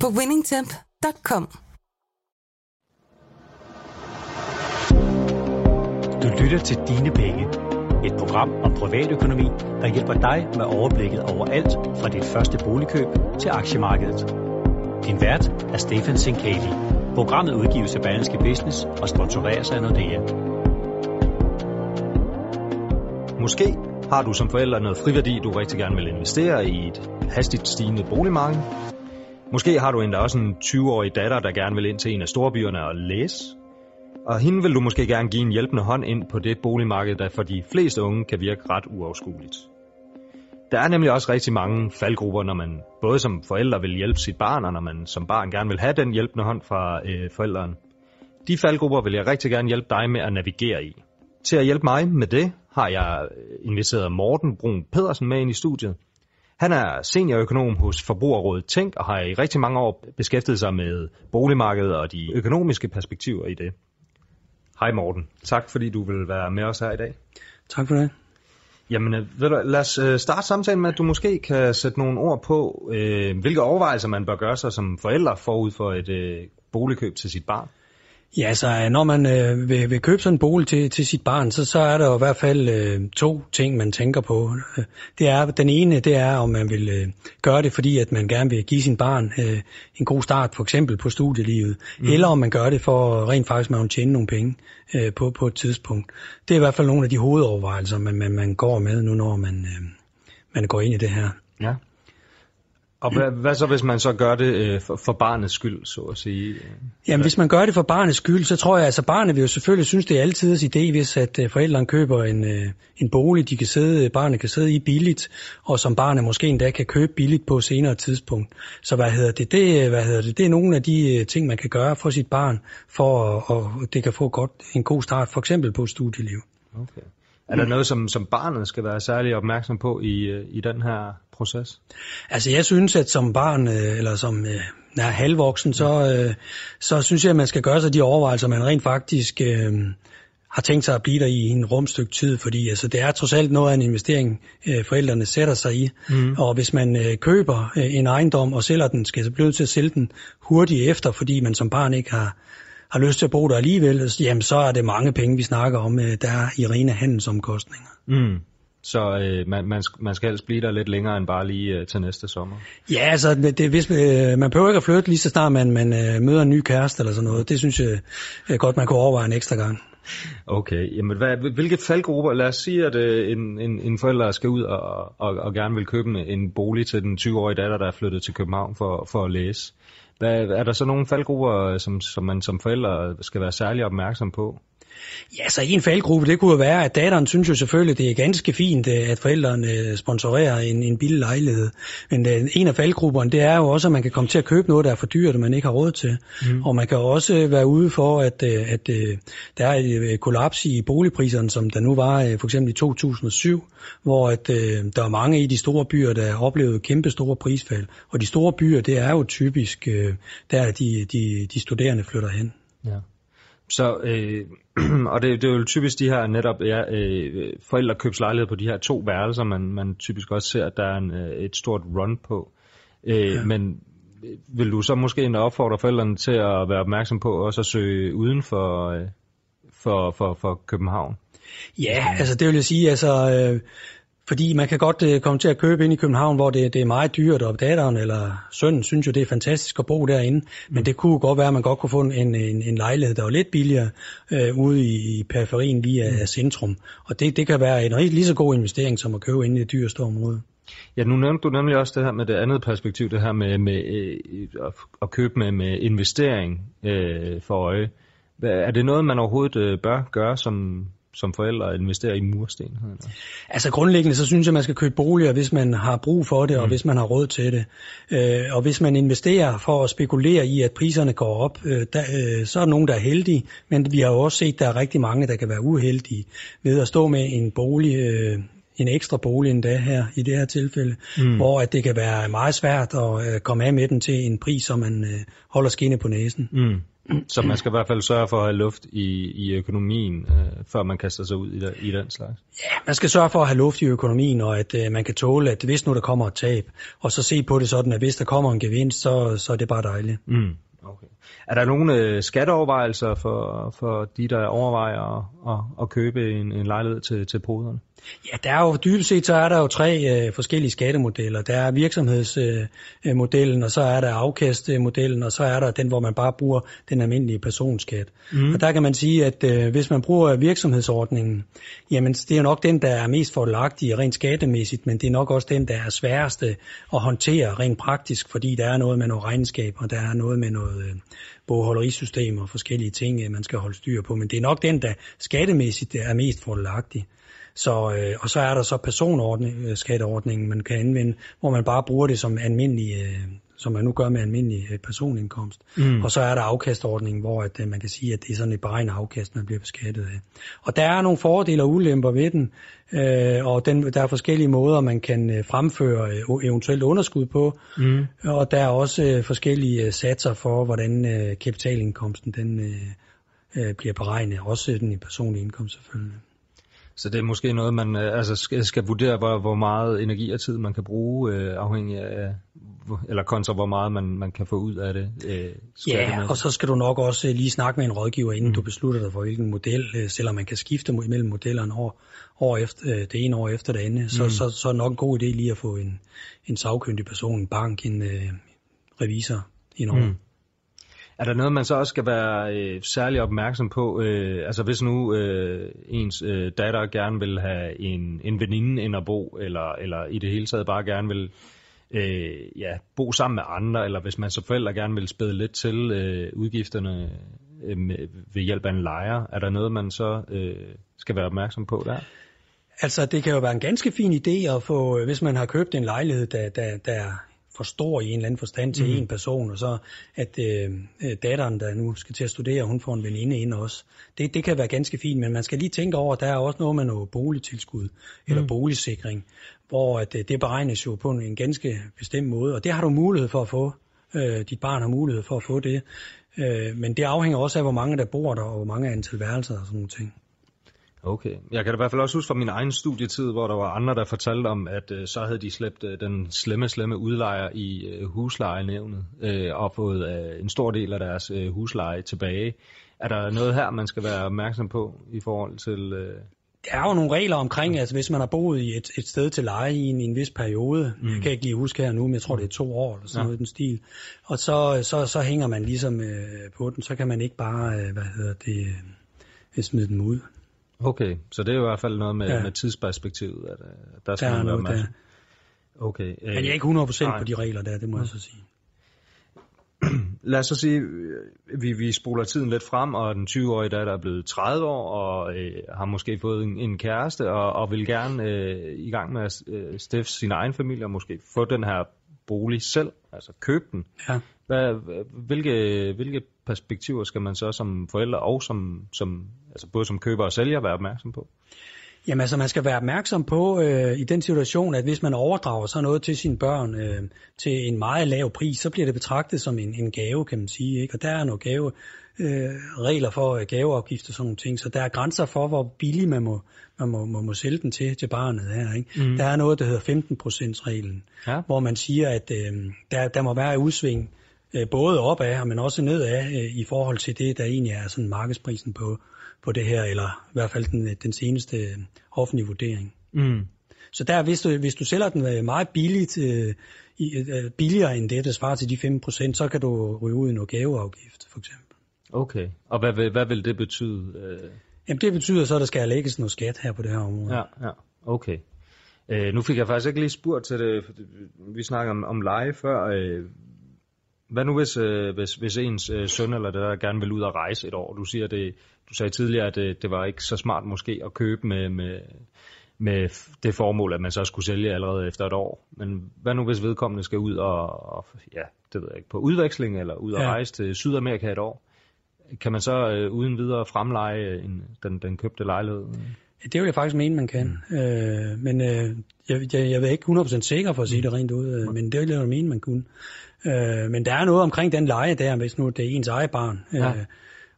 på winningtemp.com. Du lytter til Dine Penge. Et program om privatøkonomi, der hjælper dig med overblikket over alt fra dit første boligkøb til aktiemarkedet. Din vært er Stefan Sinkali. Programmet udgives af Berlingske Business og sponsoreres af Nordea. Måske har du som forælder noget friværdi, du rigtig gerne vil investere i et hastigt stigende boligmarked. Måske har du endda også en 20-årig datter, der gerne vil ind til en af storbyerne og læse. Og hende vil du måske gerne give en hjælpende hånd ind på det boligmarked, der for de fleste unge kan virke ret uoverskueligt. Der er nemlig også rigtig mange faldgrupper, når man både som forælder vil hjælpe sit barn, og når man som barn gerne vil have den hjælpende hånd fra øh, forældrene. De faldgrupper vil jeg rigtig gerne hjælpe dig med at navigere i. Til at hjælpe mig med det, har jeg inviteret Morten Brun Pedersen med ind i studiet. Han er seniorøkonom hos Forbrugerrådet Tænk og har i rigtig mange år beskæftiget sig med boligmarkedet og de økonomiske perspektiver i det. Hej Morten. Tak fordi du vil være med os her i dag. Tak for det. Jamen, øh, ved du, lad os øh, starte samtalen med, at du måske kan sætte nogle ord på, øh, hvilke overvejelser man bør gøre sig som forældre forud for et øh, boligkøb til sit barn. Ja, så når man øh, vil, vil købe sådan en bolig til, til sit barn, så, så er der jo i hvert fald øh, to ting, man tænker på. Det er, den ene, det er, om man vil øh, gøre det, fordi at man gerne vil give sin barn øh, en god start, for eksempel på studielivet, mm. eller om man gør det for rent faktisk, at man tjene nogle penge øh, på, på et tidspunkt. Det er i hvert fald nogle af de hovedovervejelser, man, man, man går med nu, når man, øh, man går ind i det her. Ja. Og hvad, hvad så, hvis man så gør det øh, for, for barnets skyld, så at sige? Jamen, hvis man gør det for barnets skyld, så tror jeg, altså barnet vil jo selvfølgelig synes, det er altid idé, hvis at øh, forældrene køber en, øh, en bolig, de kan sidde, barnet kan sidde i billigt, og som barnet måske endda kan købe billigt på senere tidspunkt. Så hvad hedder det? Det, hvad hedder det? det er nogle af de ting, man kan gøre for sit barn, for at, at det kan få godt, en god start, for eksempel på studieliv. Okay. Er der noget, som, som barnet skal være særlig opmærksom på i, i den her proces? Altså jeg synes, at som barn, eller som ja, halvvoksen, så, så synes jeg, at man skal gøre sig de overvejelser, man rent faktisk øh, har tænkt sig at blive der i en rumstykke tid, fordi altså, det er trods alt noget af en investering, øh, forældrene sætter sig i. Mm. Og hvis man øh, køber øh, en ejendom og sælger den, skal så blive til at sælge den hurtigt efter, fordi man som barn ikke har, har lyst til at bo der alligevel, jamen så er det mange penge, vi snakker om, der er i rene handelsomkostninger. Mm. Så øh, man, man, man skal helst blive der lidt længere end bare lige øh, til næste sommer. Ja, altså det, hvis, øh, man behøver ikke at flytte lige så snart man, man øh, møder en ny kæreste eller sådan noget. Det synes jeg øh, godt, man kunne overveje en ekstra gang. Okay, jamen hvad, hvilke faldgrupper, lad os sige, at øh, en, en, en forælder skal ud og, og, og gerne vil købe en bolig til den 20-årige datter, der er flyttet til København for, for at læse. Hvad, er der så nogle faldgrupper, øh, som, som man som forældre skal være særlig opmærksom på? Ja, så en faldgruppe, det kunne jo være, at datteren synes jo selvfølgelig, det er ganske fint, øh, at forældrene øh, sponsorerer en, en billig lejlighed. Men uh, en af faldgrupperne, det er jo også, at man kan komme til at købe noget, der er for dyrt, og man ikke har råd til. Mm. Og man kan også være ude for, at, at der er et kollaps i boligpriserne, som der nu var for eksempel i 2007, hvor at, der er mange i de store byer, der har oplevet kæmpe store prisfald. Og de store byer, det er jo typisk, der de, de, de studerende flytter hen. Ja. Så, øh, og det, det er jo typisk de her netop ja, øh, forældrekøbslejligheder på de her to værelser, man, man typisk også ser, at der er en, øh, et stort run på. Øh, ja. Men vil du så måske endda opfordre forældrene til at være opmærksom på også at søge uden for, øh, for, for, for København? Ja, altså det vil jeg sige, altså... Øh, fordi man kan godt øh, komme til at købe ind i København, hvor det, det er meget dyrt, og datteren eller sønnen synes jo, det er fantastisk at bo derinde. Men det kunne godt være, at man godt kunne få en, en, en lejlighed, der var lidt billigere øh, ude i, i periferien lige af mm. centrum. Og det, det kan være en rigtig lige så god investering, som at købe ind i det dyreste område. Ja, nu nævnte du nemlig også det her med det andet perspektiv, det her med, med øh, at købe med, med investering øh, for øje. Er det noget, man overhovedet øh, bør gøre som, som forældre at investere i mursten? Altså grundlæggende, så synes jeg, man skal købe boliger, hvis man har brug for det, mm. og hvis man har råd til det. Øh, og hvis man investerer for at spekulere i, at priserne går op, øh, der, øh, så er der nogen, der er heldige, men vi har jo også set, at der er rigtig mange, der kan være uheldige ved at stå med en bolig, øh, en ekstra bolig endda her i det her tilfælde, mm. hvor at det kan være meget svært at øh, komme af med den til en pris, som man øh, holder skinne på næsen. Mm. Så man skal i hvert fald sørge for at have luft i, i økonomien, øh, før man kaster sig ud i, der, i den slags? Ja, man skal sørge for at have luft i økonomien, og at øh, man kan tåle, at hvis nu der kommer et tab, og så se på det sådan, at hvis der kommer en gevinst, så, så er det bare dejligt. Mm. Okay. Er der nogle øh, skatteovervejelser for, for de, der overvejer at, at, at købe en, en lejlighed til, til poderne? Ja, der er jo dybest set, så er der jo tre øh, forskellige skattemodeller. Der er virksomhedsmodellen, øh, og så er der afkastmodellen, og så er der den, hvor man bare bruger den almindelige personskat. Mm. Og der kan man sige, at øh, hvis man bruger virksomhedsordningen, jamen det er nok den, der er mest fordelagtig rent skattemæssigt, men det er nok også den, der er sværeste at håndtere rent praktisk, fordi der er noget med noget regnskab, og der er noget med noget øh, bogholderisystem og forskellige ting, øh, man skal holde styr på. Men det er nok den, der skattemæssigt er mest fordelagtig. Så, øh, og så er der så personskatteordningen, man kan anvende, hvor man bare bruger det som almindelig, øh, som man nu gør med almindelig øh, personindkomst. Mm. Og så er der afkastordningen, hvor at, øh, man kan sige, at det er sådan et beregnet afkast, man bliver beskattet af. Og der er nogle fordele og ulemper ved den, øh, og den, der er forskellige måder, man kan øh, fremføre øh, eventuelt underskud på, mm. og der er også øh, forskellige satser for, hvordan øh, kapitalindkomsten den, øh, bliver beregnet, også den i personlig indkomst selvfølgelig. Så det er måske noget, man øh, altså skal, skal vurdere, hvor, hvor meget energi og tid man kan bruge, øh, afhængig af, eller kontra hvor meget man, man kan få ud af det. Øh, ja, og så skal du nok også lige snakke med en rådgiver, inden mm. du beslutter dig for hvilken model, øh, selvom man kan skifte mellem modellerne år, år efter, øh, det ene år efter det andet, så, mm. så, så er det nok en god idé lige at få en, en sagkyndig person, en bank, en øh, revisor i over. Mm. Er der noget, man så også skal være øh, særlig opmærksom på? Øh, altså hvis nu øh, ens øh, datter gerne vil have en, en veninde ind at bo, eller, eller i det hele taget bare gerne vil øh, ja, bo sammen med andre, eller hvis man som forældre gerne vil spæde lidt til øh, udgifterne øh, med, ved hjælp af en lejer, er der noget, man så øh, skal være opmærksom på der? Altså, det kan jo være en ganske fin idé at få, øh, hvis man har købt en lejlighed, der, der, der for stor i en eller anden forstand til mm. en person, og så at øh, øh, datteren, der nu skal til at studere, hun får en veninde ind også. Det, det kan være ganske fint, men man skal lige tænke over, at der er også noget med noget boligtilskud eller mm. boligsikring, hvor at, øh, det beregnes jo på en, en ganske bestemt måde, og det har du mulighed for at få. Øh, dit barn har mulighed for at få det. Øh, men det afhænger også af, hvor mange der bor der, og hvor mange antal værelser og sådan nogle ting. Okay. Jeg kan da i hvert fald også huske fra min egen studietid, hvor der var andre, der fortalte om, at øh, så havde de slæbt øh, den slemme, slemme udlejer i øh, huslejenævnet øh, og fået øh, en stor del af deres øh, husleje tilbage. Er der noget her, man skal være opmærksom på i forhold til... Øh der er jo nogle regler omkring, altså hvis man har boet i et, et sted til leje i en, i en vis periode, mm. jeg kan ikke lige huske her nu, men jeg tror det er to år eller sådan ja. noget i den stil, og så, så, så hænger man ligesom øh, på den, så kan man ikke bare, øh, hvad hedder det, øh, smide den ud. Okay, så det er i hvert fald noget med, ja. med tidsperspektivet, at, at der skal der man være med. Okay. Øh, Men jeg er ikke 100% nej. på de regler der, det må jeg så sige. Lad os så sige, øh, vi, vi spoler tiden lidt frem, og den 20-årige datter er blevet 30 år, og øh, har måske fået en, en kæreste, og, og vil gerne øh, i gang med at øh, stifte sin egen familie, og måske få den her bolig selv, altså købe den. Ja. Hvad, hvilke, hvilke perspektiver skal man så som forældre og som, som altså både som køber og sælger være opmærksom på? Jamen altså, man skal være opmærksom på øh, i den situation, at hvis man overdrager så noget til sine børn øh, til en meget lav pris, så bliver det betragtet som en, en gave, kan man sige. Ikke? Og der er nogle gave, øh, regler for øh, gaveafgift og sådan nogle ting, så der er grænser for, hvor billigt man må, man må, må, må sælge den til, til barnet her. Ikke? Mm. Der er noget, der hedder 15%-reglen, ja. hvor man siger, at øh, der, der må være et udsving øh, både opad, men også nedad øh, i forhold til det, der egentlig er sådan markedsprisen på, på det her, eller i hvert fald den, den seneste øh, offentlige vurdering. Mm. Så der, hvis du, hvis du sælger den øh, meget billigt, øh, øh, billigere end det, der svarer til de 15%, så kan du ryge ud i noget gaveafgift, for eksempel. Okay, og hvad, hvad, hvad vil det betyde? Jamen det betyder så, at der skal lægges noget skat her på det her område. Ja, ja. okay. Øh, nu fik jeg faktisk ikke lige spurgt til det, vi snakker om, om leje før. Øh, Hvad nu hvis, øh, hvis, hvis ens øh, søn eller det der gerne vil ud og rejse et år? Du siger det, du sagde tidligere, at det, det var ikke så smart måske at købe med, med, med det formål, at man så skulle sælge allerede efter et år. Men hvad nu hvis vedkommende skal ud og, og ja, det ved jeg ikke, på udveksling eller ud og ja. rejse til Sydamerika et år? Kan man så øh, uden videre fremleje en, den, den købte lejlighed? Det vil jeg faktisk mene, man kan. Mm. Øh, men øh, jeg, jeg, jeg er ikke 100% sikker for at sige det rent ud, øh, men det vil jeg mene, man kunne. Øh, men der er noget omkring den leje der, hvis nu det er ens eget barn. Ja. Øh,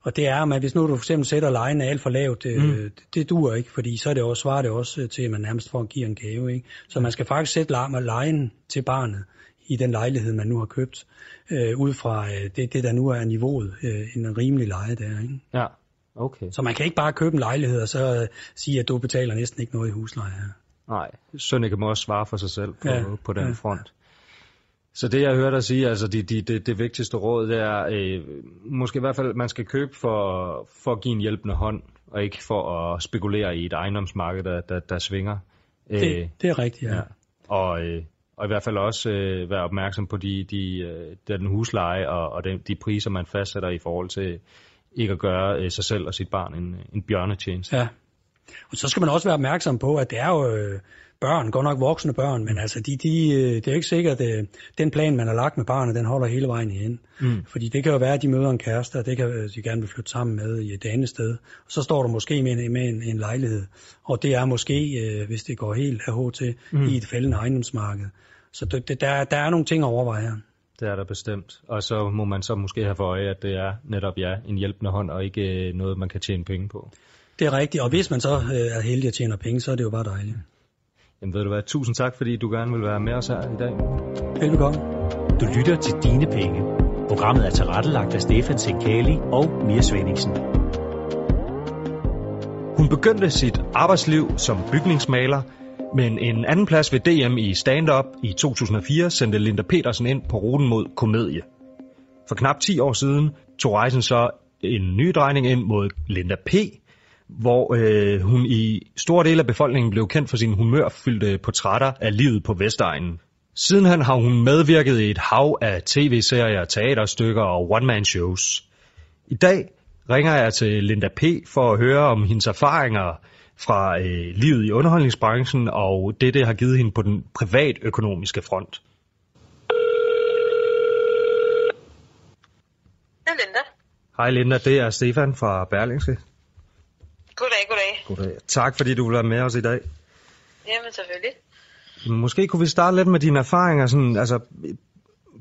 og det er, at hvis nu du for eksempel sætter lejen alt for lavt, øh, mm. det, det duer ikke, fordi så er det også, svarer det også til, at man nærmest får at give en gave. Ikke? Så man skal faktisk sætte lejen til barnet i den lejlighed, man nu har købt, øh, ud fra øh, det, det, der nu er niveauet, øh, en rimelig leje der. Ikke? Ja, okay. Så man kan ikke bare købe en lejlighed og så øh, sige, at du betaler næsten ikke noget i husleje. Nej, Sønneke må også svare for sig selv på, ja, på den ja. front. Så det jeg hører dig sige, altså det, det, det, det vigtigste råd, det er øh, måske i hvert fald, at man skal købe for, for at give en hjælpende hånd, og ikke for at spekulere i et ejendomsmarked, der, der, der svinger. Det, øh, det er rigtigt, ja. ja. Og, øh, og i hvert fald også øh, være opmærksom på de, de, øh, den husleje og, og de, de priser, man fastsætter i forhold til ikke at gøre øh, sig selv og sit barn en, en bjørnetjeneste. Ja. Og så skal man også være opmærksom på, at det er jo øh, børn, godt nok voksne børn, men altså de, de, øh, det er ikke sikkert, at øh, den plan, man har lagt med barnet, den holder hele vejen igen. Mm. Fordi det kan jo være, at de møder en kæreste, og det kan øh, de gerne vil flytte sammen med i et andet sted. Og så står der måske med en, med en, en lejlighed, og det er måske, hvis det går helt af til, mm. i et fældende ejendomsmarked. Så det, det, der, der er nogle ting at overveje. Det er der bestemt. Og så må man så måske have for øje, at det er netop ja, en hjælpende hånd, og ikke noget, man kan tjene penge på. Det er rigtigt, og hvis man så er heldig at tjene penge, så er det jo bare dejligt. Jamen ved du hvad, tusind tak, fordi du gerne vil være med os her i dag. Velbekomme. Du lytter til Dine Penge. Programmet er tilrettelagt af Stefan Sinkali og Mia Svendingsen. Hun begyndte sit arbejdsliv som bygningsmaler, men en anden plads ved DM i stand-up i 2004 sendte Linda Petersen ind på ruten mod komedie. For knap 10 år siden tog rejsen så en ny drejning ind mod Linda P., hvor øh, hun i store dele af befolkningen blev kendt for sine humørfyldte portrætter af livet på Vestegnen. Sidenhen har hun medvirket i et hav af tv-serier, teaterstykker og one-man-shows. I dag ringer jeg til Linda P. for at høre om hendes erfaringer fra øh, livet i underholdningsbranchen og det, det har givet hende på den privatøkonomiske front. Hej Linda. Hej Linda, det er Stefan fra Berlingske. Goddag, goddag. Goddag. Tak fordi du vil være med os i dag. Jamen selvfølgelig. Måske kunne vi starte lidt med dine erfaringer. Sådan, altså,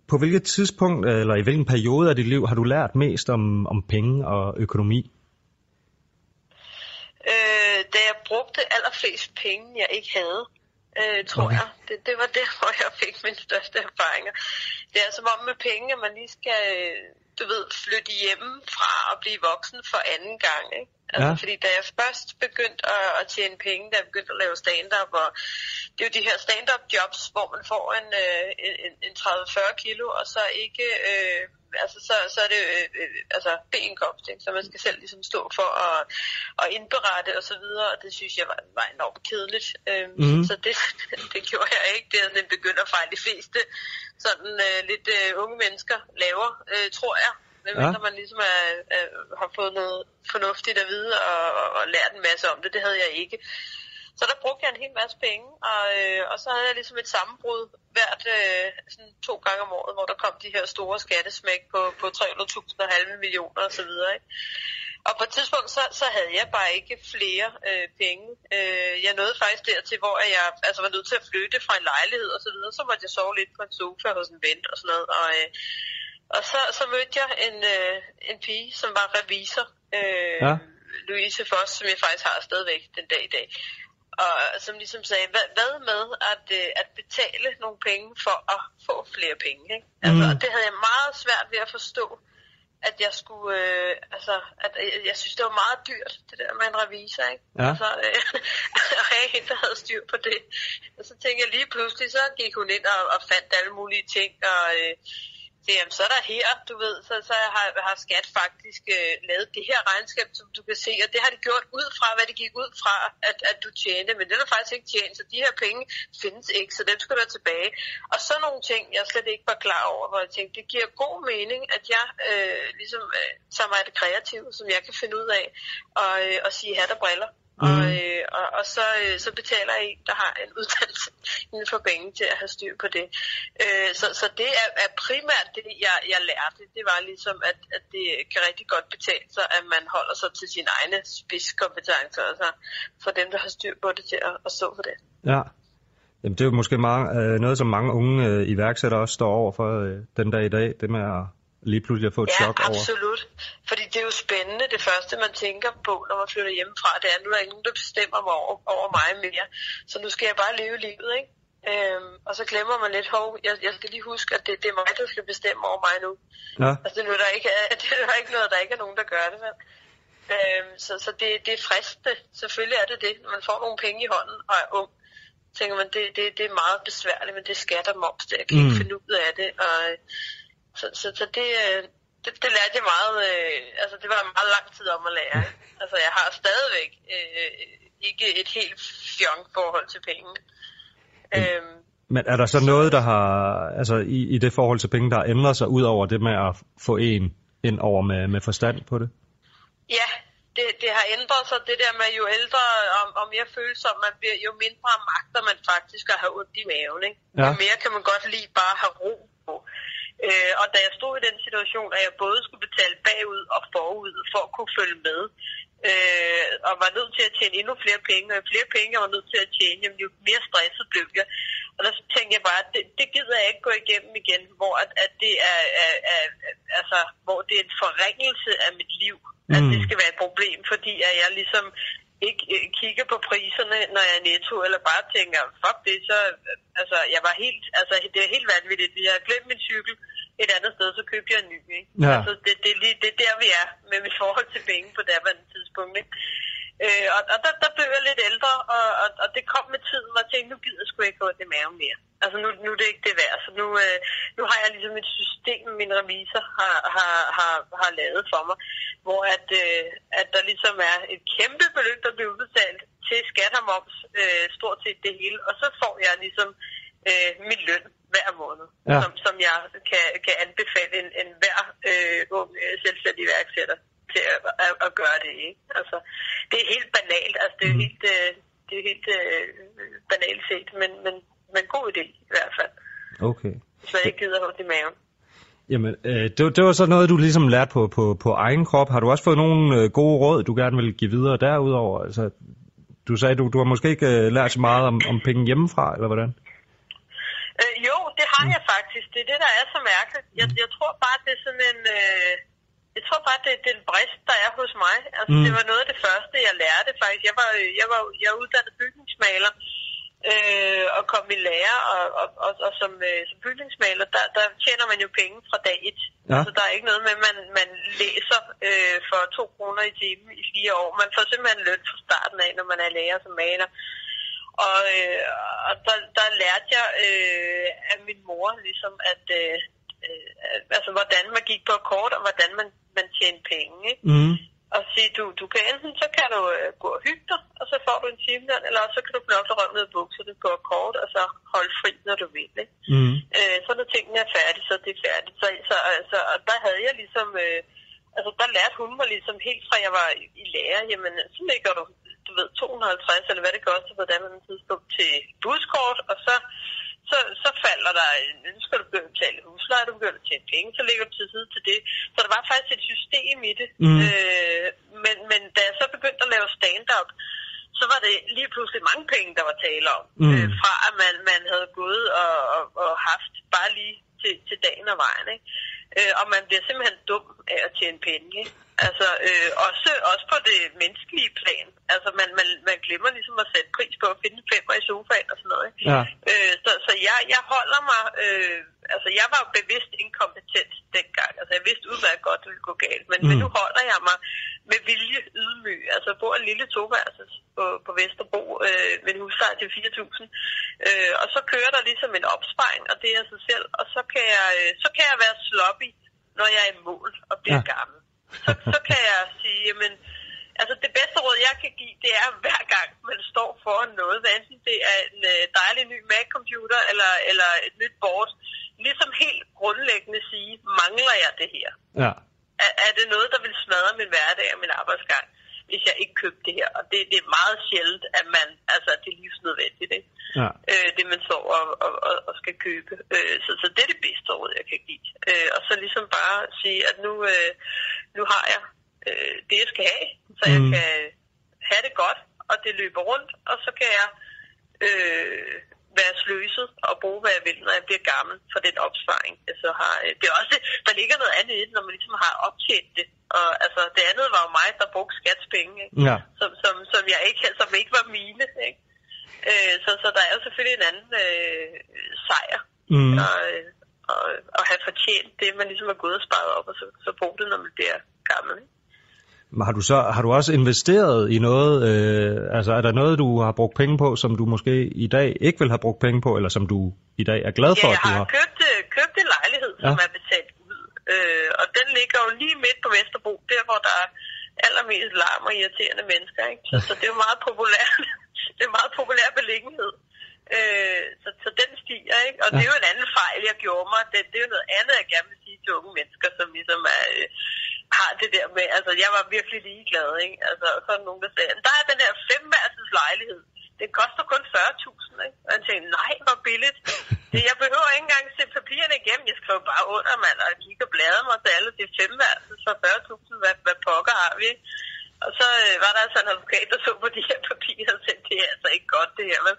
på hvilket tidspunkt eller i hvilken periode af dit liv har du lært mest om, om penge og økonomi? Øh, da jeg brugte allerflest penge, jeg ikke havde, øh, tror okay. jeg. Det, det var der, hvor jeg fik mine største erfaringer. Det er som om med penge, at man lige skal, du ved, flytte hjemme fra at blive voksen for anden gang. Ikke? Altså, ja. Fordi da jeg først begyndte at, at tjene penge, da jeg begyndte at lave stand-up, og det er jo de her stand-up jobs, hvor man får en, øh, en, en 30-40 kilo, og så ikke, øh, altså så, så er det øh, øh, altså B-indkomst, ikke? så man skal selv ligesom stå for at, at indberette og så videre, og det synes jeg var, var enormt kedeligt. Øh, mm. Så det, det gjorde jeg ikke, det er sådan en begynderfejl, de fleste sådan øh, lidt øh, unge mennesker laver, øh, tror jeg medmindre ja. man ligesom er, er, har fået noget fornuftigt at vide og, og, og lært en masse om det. Det havde jeg ikke. Så der brugte jeg en hel masse penge, og, øh, og så havde jeg ligesom et sammenbrud hvert øh, sådan to gange om året, hvor der kom de her store skattesmæk på, på 300.000 og halve millioner osv. Og på et tidspunkt, så, så havde jeg bare ikke flere øh, penge. Øh, jeg nåede faktisk dertil, hvor jeg altså, var nødt til at flytte fra en lejlighed og så videre. Så måtte jeg sove lidt på en sofa hos en ven og sådan noget. Og, øh, og så, så mødte jeg en, øh, en pige, som var revisor. Øh, ja. Louise Foss, som jeg faktisk har stadigvæk den dag i dag. Og som ligesom sagde, hvad, hvad med at, øh, at betale nogle penge for at få flere penge? Ikke? Altså, mm. det havde jeg meget svært ved at forstå, at jeg skulle, øh, altså, at jeg, jeg synes, det var meget dyrt, det der med en revisor, ikke? Ja. Altså, øh, have en, der havde styr på det. Og så tænkte jeg lige pludselig, så gik hun ind og, og fandt alle mulige ting, og øh, jamen, så er der her, du ved, så, så har, har skat faktisk øh, lavet det her regnskab, som du kan se, og det har de gjort ud fra, hvad det gik ud fra, at, at du tjente, men det er faktisk ikke tjent, så de her penge findes ikke, så dem skal du have tilbage. Og så nogle ting, jeg slet ikke var klar over, hvor jeg tænkte, det giver god mening, at jeg øh, ligesom øh, tager mig det kreative, som jeg kan finde ud af, og, øh, og sige hat og briller. Mm. Og, øh, og, og så, øh, så betaler en, der har en uddannelse inden for penge til at have styr på det. Øh, så, så det er, er primært det, jeg, jeg lærte. Det var ligesom, at, at det kan rigtig godt betale sig, at man holder sig til sine egne spidskompetencer, altså for dem, der har styr på det til at, at stå for det. Ja. Jamen, det er jo måske meget, øh, noget, som mange unge øh, iværksættere også står over for øh, den dag i dag. Det med at lige pludselig at få et ja, chok over. absolut. Fordi det er jo spændende. Det første, man tænker på, når man flytter hjemmefra, det er, at nu er der ingen, der bestemmer mig over, over mig mere. Så nu skal jeg bare leve livet, ikke? Øhm, og så glemmer man lidt, hov, jeg, jeg skal lige huske, at det, det er mig, der skal bestemme over mig nu. Ja. Altså, det er, der ikke, det er der ikke noget, der ikke er nogen, der gør det, vel? Øhm, så så det, det er fristende. Selvfølgelig er det det. Når man får nogle penge i hånden og er ung, tænker man, det, det, det er meget besværligt, men det er skat og moms, det jeg kan mm. ikke finde ud af det. Og, så, så, så det, øh, det, det lærte jeg meget, øh, altså det var meget lang tid om at lære. Altså jeg har stadigvæk øh, ikke et helt fjong forhold til penge. Mm. Øhm, men er der så noget, der har, altså i, i det forhold til penge, der har ændret sig ud over det med at få en ind over med, med forstand på det? Ja, det, det har ændret sig. Det der med, jo ældre og, og mere følsom man bliver, jo mindre magter man faktisk at have ondt i maven. Ikke? Ja. Jo mere kan man godt lide bare at have ro på. Øh, og da jeg stod i den situation, at jeg både skulle betale bagud og forud for at kunne følge med, øh, og var nødt til at tjene endnu flere penge, og flere penge jeg var nødt til at tjene, jamen, jo mere stresset blev jeg. Og der tænkte jeg bare, at det, det gider jeg ikke gå igennem igen, hvor at, at det er, er, er, altså, hvor det er en forringelse af mit liv, mm. at det skal være et problem, fordi at jeg ligesom ikke øh, kigger på priserne, når jeg er netto, eller bare tænker, fuck det, så, altså, jeg var helt, altså, det er helt vanvittigt. Jeg har glemt min cykel et andet sted, så købte jeg en ny, ikke? Ja. Altså, det, det, det, det er der, vi er med mit forhold til penge på her tidspunkt, ikke? Øh, og, og der, der blev jeg lidt ældre, og, og, og det kom med tiden, hvor jeg tænkte, nu gider jeg sgu ikke gå i maven mere. Altså nu, nu er det ikke det værd, så nu, øh, nu har jeg ligesom et system, min revisor har, har, har, har lavet for mig, hvor at, øh, at der ligesom er et kæmpe beløb, der bliver udbetalt til skat og moms, øh, stort set det hele, og så får jeg ligesom øh, min løn hver måned, ja. som, som jeg kan, kan anbefale en, en hver øh, ung øh, selvstændig iværksætter til at, at, at gøre det. Ikke? Altså, det er helt banalt, altså det er mm. helt, øh, det er helt øh, banalt set, men, men, men god idé i hvert fald. Okay. Så jeg ikke gider holde i maven. Jamen, øh, det, det var så noget, du ligesom lærte på, på, på egen krop. Har du også fået nogle øh, gode råd, du gerne vil give videre derudover? Altså, du sagde, du, du har måske ikke øh, lært så meget om, om penge hjemmefra, eller hvordan? Øh, jo, det har jeg faktisk. Det er det, der er så mærkeligt. Jeg, jeg tror bare, det er sådan en... Øh, jeg tror bare, det er den brist, der er hos mig. Altså, mm. det var noget af det første, jeg lærte faktisk. Jeg var, jeg var, jeg var uddannet bygningsmaler, øh, og kom i lære, og, og, og, og som, øh, som bygningsmaler, der, der tjener man jo penge fra dag et. Ja. Altså, der er ikke noget med, at man, man læser øh, for to kroner i timen i fire år. Man får simpelthen løn fra starten af, når man er lærer som maler. Og, øh, og der, der lærte jeg øh, af min mor, ligesom, at øh, øh, altså, hvordan man gik på kort, og hvordan man, man tjente penge. Ikke? Mm. Og sige, du, du kan enten, så kan du øh, gå og hygge dig, og så får du en timeløn, eller så kan du knokle røven ned i bukserne på kort, og så holde fri, når du vil. Ikke? Mm. Øh, så når tingene er færdige, så det er færdigt. Så, så altså, og der havde jeg ligesom... Øh, altså der lærte hun mig ligesom helt fra jeg var i lære, jamen så ligger du du ved, 250, eller hvad det koster på det tidspunkt til buskort, og så, så, så falder der, nu skal du begynde at betale husleje, du begynder at tjene penge, så ligger du til side til det. Så der var faktisk et system i det. Mm. Øh, men, men da jeg så begyndte at lave stand-up, så var det lige pludselig mange penge, der var tale om. Mm. Øh, fra at man, man havde gået og, og, og haft bare lige til, til dagen og vejen. Ikke? Øh, og man bliver simpelthen dum af at tjene penge. Ikke? Altså, øh, også, også på det menneskelige plan. Altså, man, man, man glemmer ligesom at sætte pris på at finde femmer i sofaen og sådan noget. Ikke? Ja. Øh, så så jeg, jeg holder mig... Øh, altså, jeg var bevidst inkompetent dengang. Altså, jeg vidste udmærket godt, at det ville gå galt. Men, mm. men nu holder jeg mig med vilje ydmyg. Altså, på en lille toværelses på, på Vesterbro øh, med en husleje til 4.000. Øh, og så kører der ligesom en opsparing, og det er sig selv. Og så kan jeg, øh, så kan jeg være sloppy, når jeg er i mål og bliver ja. gammel. Så, så kan jeg sige, jamen, altså det bedste råd, jeg kan give, det er hver gang, man står foran noget, hvad enten det er en øh, dejlig ny Mac-computer eller, eller et nyt board, ligesom helt grundlæggende sige, mangler jeg det her? Ja. Er, er det noget, der vil smadre min hverdag og min arbejdsgang, hvis jeg ikke købte det her? Og det, det er meget sjældent, at man, altså det er livsnødvendigt, ikke? Ja. Øh, det man står og, og, og, og skal købe. Øh, så, så det er det bedste råd, jeg kan give. Øh, og så ligesom bare sige, at nu, øh, nu har jeg øh, det, jeg skal have, så jeg Mm. kan have det godt, og det løber rundt, og så kan jeg øh, være sløset og bruge, hvad jeg vil, når jeg bliver gammel for den opsparing, jeg så har. Øh, Det er også der ligger noget andet i det, når man ligesom har optjent det. Og altså, det andet var jo mig, der brugte skatspenge, ikke? Ja. Som, som, som, jeg ikke, som ikke var mine. Ikke? Øh, så, så der er jo selvfølgelig en anden øh, sejr Mm. og, og, og have fortjent det, man ligesom har gået og sparet op, og så, så bruge det, når man bliver gammel. Ikke? Har du så har du også investeret i noget? Øh, altså er der noget, du har brugt penge på, som du måske i dag ikke vil have brugt penge på, eller som du i dag er glad for, Ja, at jeg du har har? købt, øh, købt en lejlighed, som Ja. er betalt ud. Øh, og den ligger jo lige midt på Vesterbro, der hvor der er allermest larm og irriterende mennesker. Ikke? Så, så det er jo meget populært. det er en meget populær beliggenhed. Øh, så, så den stiger, ikke? Og ja. det er jo en anden fejl, jeg gjorde mig. Det, det er jo noget andet, jeg gerne vil sige til unge mennesker, som ligesom er, øh, har det der med, altså jeg var virkelig ligeglad, ikke? Altså, og så er der nogen, der sagde, der er den her femværelses lejlighed. Den koster kun 40.000, ikke? Og jeg tænkte, nej, hvor billigt. Det, jeg behøver ikke engang se papirerne igennem. Jeg skriver bare under, mand, og kigger og bladrer mig til alle de femværelses for 40.000. Hvad, hvad pokker har vi, ikke? Og så øh, var der altså en advokat, der så på de her papirer og sagde, det er altså ikke godt det her, men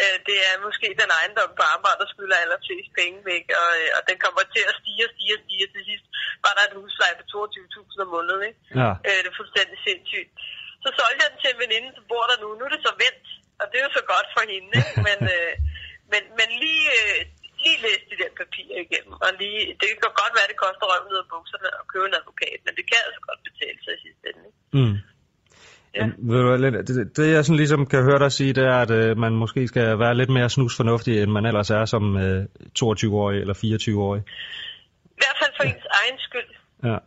øh, det er måske den ejendom på Amager, der skylder allerflest penge væk, og, øh, og den kommer til at stige og stige og stige. Til sidst var der et husleje på 22.000 om måneden, ikke? Ja. Øh, det er fuldstændig sindssygt. Så solgte jeg den til en veninde, som bor der nu. Nu er det så vendt, og det er jo så godt for hende, ikke? Men, øh, men, men lige, øh, lige læs de der papirer igennem, og lige, det kan godt være, det koster røven ud af bukserne at købe en advokat, men det kan altså godt betale sig i sidste ende, ikke? Mm. Ja. Det, det jeg sådan ligesom kan høre dig sige, det er, at øh, man måske skal være lidt mere snusfornuftig, end man ellers er som øh, 22-årig eller 24-årig. I hvert fald for ens egen skyld. Ja.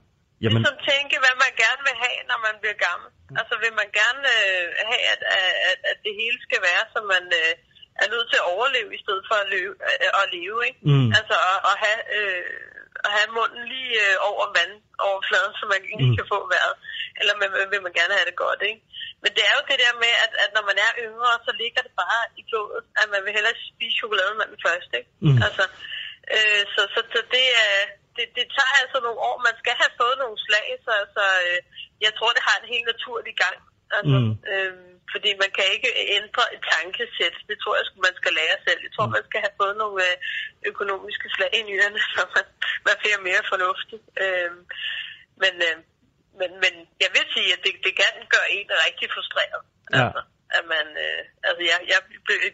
Jamen, Ligesom tænke, hvad man gerne vil have, når man bliver gammel. Altså vil man gerne øh, have, at, at, at det hele skal være, som man øh, er nødt til at overleve, i stedet for at leve. Øh, at leve ikke? Mm. Altså at, at, have, øh, at have munden lige øh, over vandoverfladen, så man lige Mm. kan få vejret. Eller man, vil man gerne have det godt, ikke? Men det er jo det der med, at, at når man er yngre, så ligger det bare i blodet, at man vil hellere spise chokolademanden først, ikke? Mm. Altså, øh, så, så, så det er... Det, det tager altså nogle år. Man skal have fået nogle slag, så, så øh, jeg tror, det har en helt naturlig gang. Altså, Mm. øh, fordi man kan ikke ændre et tankesæt. Det tror jeg, man skal lære selv. Jeg tror, man skal have fået nogle øh, økonomiske slag i nyerne, så man, man bliver mere fornuftig. Øh, men, øh, men, men jeg vil sige, at det, det kan gøre en rigtig frustreret. Ja. Altså, at man, øh, altså jeg, jeg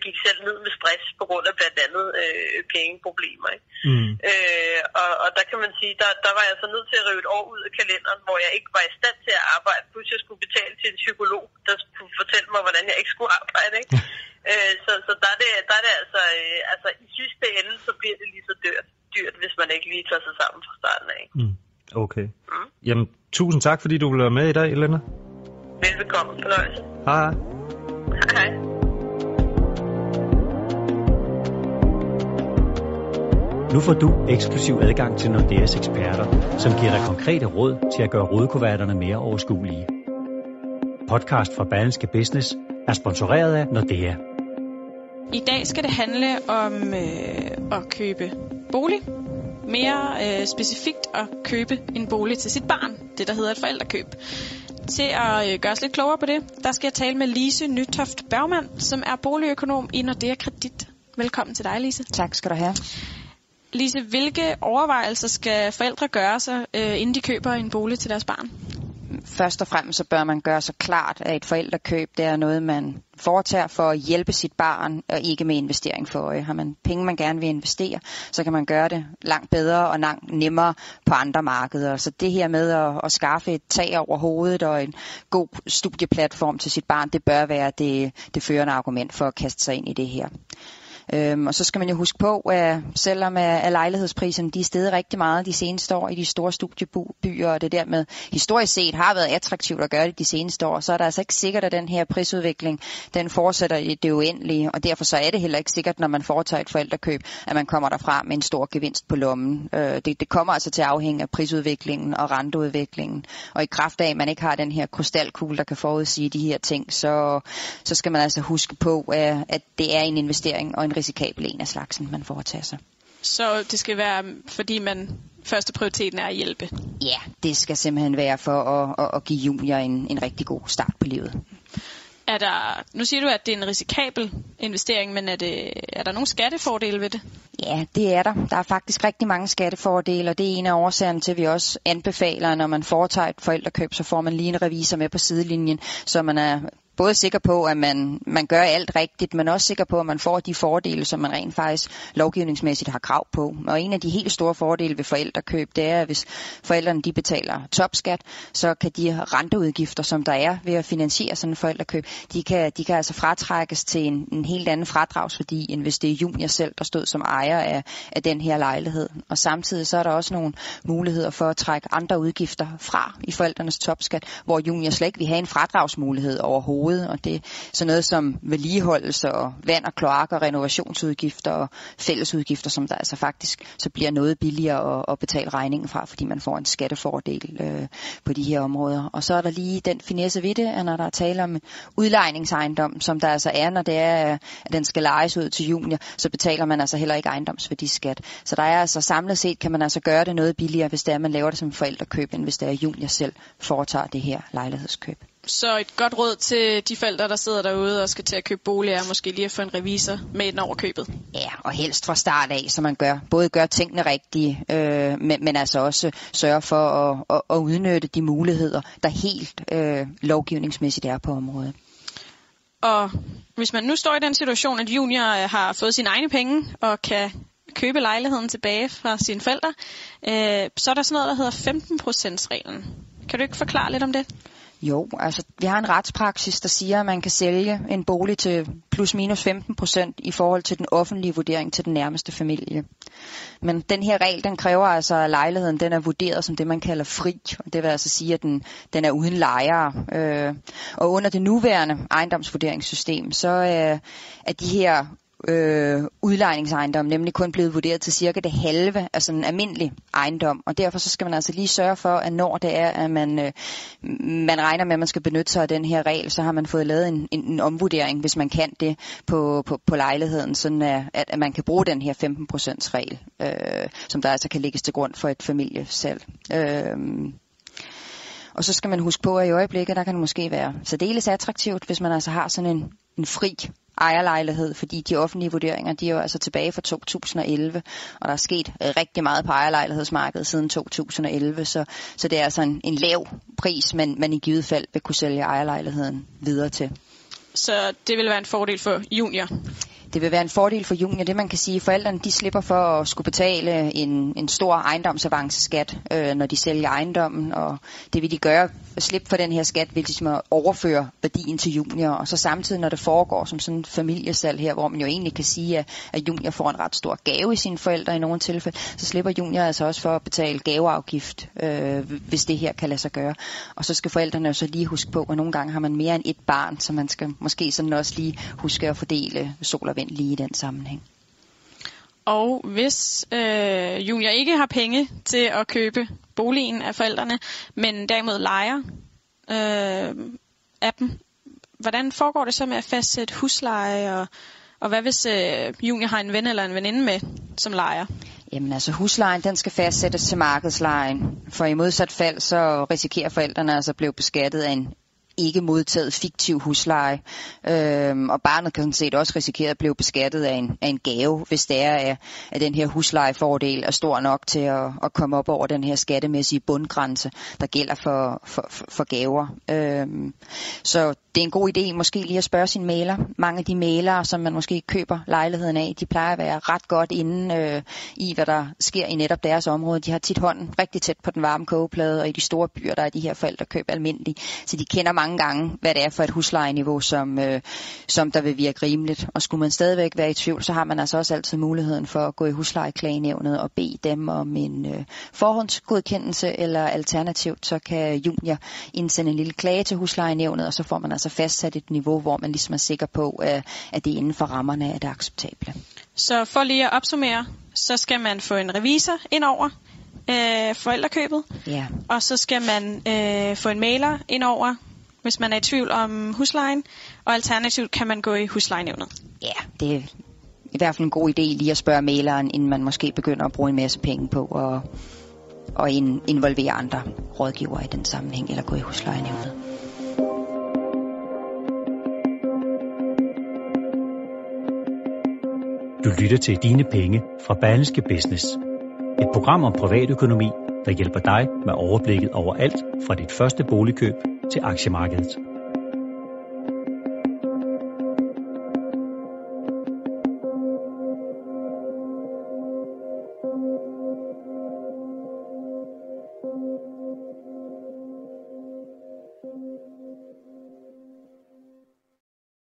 gik selv ned med stress på grund af blandt andet øh, pengeproblemer. Ikke? mm. Øh, og, og der kan man sige, der, der var jeg så nødt til at rive et år ud af kalenderen, hvor jeg ikke var i stand til at arbejde. Plus jeg skulle betale til en psykolog, der skulle fortælle mig, hvordan jeg ikke skulle arbejde. Ikke? øh, så så der, er det, der er det altså, øh, altså, i sidste ende, så bliver det lige så dyrt, dyrt hvis man ikke lige tager sig sammen fra starten af. Mm. Okay. Mm. Jamen, tusind tak, fordi du ville være med i dag, Elena. Velbekomme, fornøjelse. Hej. Hej. Nu får du eksklusiv adgang til Nordeas eksperter, som giver dig konkrete råd til at gøre rådkuverterne mere overskuelige. Podcast fra Berlingske Business er sponsoreret af Nordea. I dag skal det handle om øh, at købe bolig. Mere øh, specifikt at købe en bolig til sit barn. Det, der hedder et forældrekøb. Til at øh, gøre os lidt klogere på det, der skal jeg tale med Lise Nytoft Bergmann, som er boligøkonom i Nordea Kredit. Velkommen til dig, Lise. Tak skal du have. Lise, hvilke overvejelser skal forældre gøre sig, øh, inden de køber en bolig til deres barn? Først og fremmest så bør man gøre sig klart, at et forældrekøb det er noget, man foretager for at hjælpe sit barn, og ikke med investering for øje. Har man penge, man gerne vil investere, så kan man gøre det langt bedre og langt nemmere på andre markeder. Så det her med at, at skaffe et tag over hovedet og en god studieplatform til sit barn, det bør være det, det førende argument for at kaste sig ind i det her. Øhm, og så skal man jo huske på, at selvom at lejlighedspriserne de er steget rigtig meget de seneste år i de store studiebyer, og det dermed historisk set har været attraktivt at gøre det de seneste år, så er der altså ikke sikkert, at den her prisudvikling den fortsætter i det uendelige, og derfor så er det heller ikke sikkert, når man foretager et forældrekøb, at man kommer derfra med en stor gevinst på lommen. Øh, det, det kommer altså til at afhænge af prisudviklingen og renteudviklingen, og i kraft af, at man ikke har den her krystalkugle, der kan forudsige de her ting, så, så skal man altså huske på, at, at det er en investering og en risikabel en af slagsen, man foretager sig. Så det skal være, fordi man første prioriteten er at hjælpe? Ja, det skal simpelthen være for at, at, at give junior en, en rigtig god start på livet. Er der, nu siger du, at det er en risikabel investering, men er, det, er der nogle skattefordele ved det? Ja, det er der. Der er faktisk rigtig mange skattefordele, og det er en af årsagerne til, at vi også anbefaler, at når man foretager et forældrekøb, så får man lige en revisor med på sidelinjen, så man er både sikker på, at man, man gør alt rigtigt, men også sikker på, at man får de fordele, som man rent faktisk lovgivningsmæssigt har krav på. Og en af de helt store fordele ved forældrekøb, det er, at hvis forældrene de betaler topskat, så kan de renteudgifter, som der er ved at finansiere sådan en forældrekøb, de kan, de kan altså fratrækkes til en, en helt anden fradragsværdi, end hvis det er junior selv, der stod som ejer af, af den her lejlighed. Og samtidig så er der også nogle muligheder for at trække andre udgifter fra i forældrenes topskat, hvor junior slet ikke vil have en fradragsmulighed overhovedet overhovedet, og det er sådan noget som vedligeholdelse og vand og kloak og renovationsudgifter og fællesudgifter, som der altså faktisk så bliver noget billigere at, at betale regningen fra, fordi man får en skattefordel øh, på de her områder. Og så er der lige den finesse ved det, at når der er tale om udlejningsejendom, som der altså er, når det er, at den skal lejes ud til junior, så betaler man altså heller ikke ejendomsværdiskat. Så der er altså samlet set, kan man altså gøre det noget billigere, hvis det er, at man laver det som forældrekøb, end hvis det er junior selv foretager det her lejlighedskøb. Så et godt råd til de forældre, der sidder derude og skal til at købe bolig, er måske lige at få en revisor med ind over købet. Ja, og helst fra start af, så man gør, både gør tingene rigtige, øh, men, men altså også sørge for at, at, at udnytte de muligheder, der helt øh, lovgivningsmæssigt er på området. Og hvis man nu står i den situation, at junior øh, har fået sine egne penge og kan købe lejligheden tilbage fra sine forældre, øh, så er der sådan noget, der hedder 15%-reglen. Kan du ikke forklare lidt om det? Jo, altså vi har en retspraksis, der siger, at man kan sælge en bolig til plus minus 15 procent i forhold til den offentlige vurdering til den nærmeste familie. Men den her regel, den kræver altså, at lejligheden den er vurderet som det, man kalder fri. Og det vil altså sige, at den, den er uden lejere. Øh, og under det nuværende ejendomsvurderingssystem, så øh, er de her øh, udlejningsejendom, nemlig kun blevet vurderet til cirka det halve af sådan en almindelig ejendom. Og derfor så skal man altså lige sørge for, at når det er, at man, øh, man regner med, at man skal benytte sig af den her regel, så har man fået lavet en, en, en omvurdering, hvis man kan det på, på, på lejligheden, sådan at, at man kan bruge den her 15% regel, øh, som der altså kan lægges til grund for et familiesalg. Øh, og så skal man huske på, at i øjeblikket, der kan det måske være særdeles attraktivt, hvis man altså har sådan en, en fri ejerlejlighed, fordi de offentlige vurderinger, de er jo altså tilbage fra 2011, og der er sket øh, rigtig meget på ejerlejlighedsmarkedet siden 2011, så, så det er altså en, en lav pris, men man i givet fald vil kunne sælge ejerlejligheden videre til. Så det vil være en fordel for junior? Det vil være en fordel for junior. Det man kan sige, forældrene de slipper for at skulle betale en, en stor ejendomsavanceskat, øh, når de sælger ejendommen, og det vil de gøre, slippe for den her skat, vil de ligesom overføre værdien til junior, og så samtidig, når det foregår som sådan en familiesalg her, hvor man jo egentlig kan sige, at, at junior får en ret stor gave i sine forældre i nogle tilfælde, så slipper junior altså også for at betale gaveafgift, øh, hvis det her kan lade sig gøre. Og så skal forældrene jo så lige huske på, at nogle gange har man mere end et barn, så man skal måske sådan også lige huske at fordele sol og vind lige i den sammenhæng. Og hvis øh, junior ikke har penge til at købe boligen af forældrene, men derimod lejer øh, af dem, hvordan foregår det så med at fastsætte husleje, og, og hvad hvis øh, junior har en ven eller en veninde med som lejer? Jamen altså huslejen, den skal fastsættes til markedslejen, for i modsat fald så risikerer forældrene altså at blive beskattet af en ikke modtaget fiktiv husleje. Øhm, og barnet kan sådan set også risikere at blive beskattet af en, af en gave, hvis det er, at, at den her huslejefordel er stor nok til at, at komme op over den her skattemæssige bundgrænse, der gælder for, for, for gaver. Øhm, så det er en god idé måske lige at spørge sin maler. Mange af de malere, som man måske køber lejligheden af, de plejer at være ret godt inde øh, i, hvad der sker i netop deres område. De har tit hånden rigtig tæt på den varme kogeplade, og i de store byer, der er de her forældre køb almindelige. Så de kender mange gange, hvad det er for et huslejeniveau, som, øh, som der vil virke rimeligt. Og skulle man stadigvæk være i tvivl, så har man altså også altid muligheden for at gå i huslejeklagenævnet og bede dem om en øh, forhåndsgodkendelse, eller alternativt, så kan junior indsende en lille klage til huslejenævnet, og så får man altså fastsat et niveau, hvor man ligesom er sikker på, at det er inden for rammerne af det acceptable. Så for lige at opsummere, så skal man få en revisor ind over øh, forældrekøbet, ja. og så skal man øh, få en mailer ind over, hvis man er i tvivl om huslejen, og alternativt kan man gå i huslejenævnet. Ja, det er i hvert fald en god idé lige at spørge maileren, inden man måske begynder at bruge en masse penge på at, at involvere andre rådgivere i den sammenhæng, eller gå i huslejenævnet. Du lytter til Dine Penge fra Berlingske Business. Et program om privatøkonomi, der hjælper dig med overblikket over alt fra dit første boligkøb til aktiemarkedet.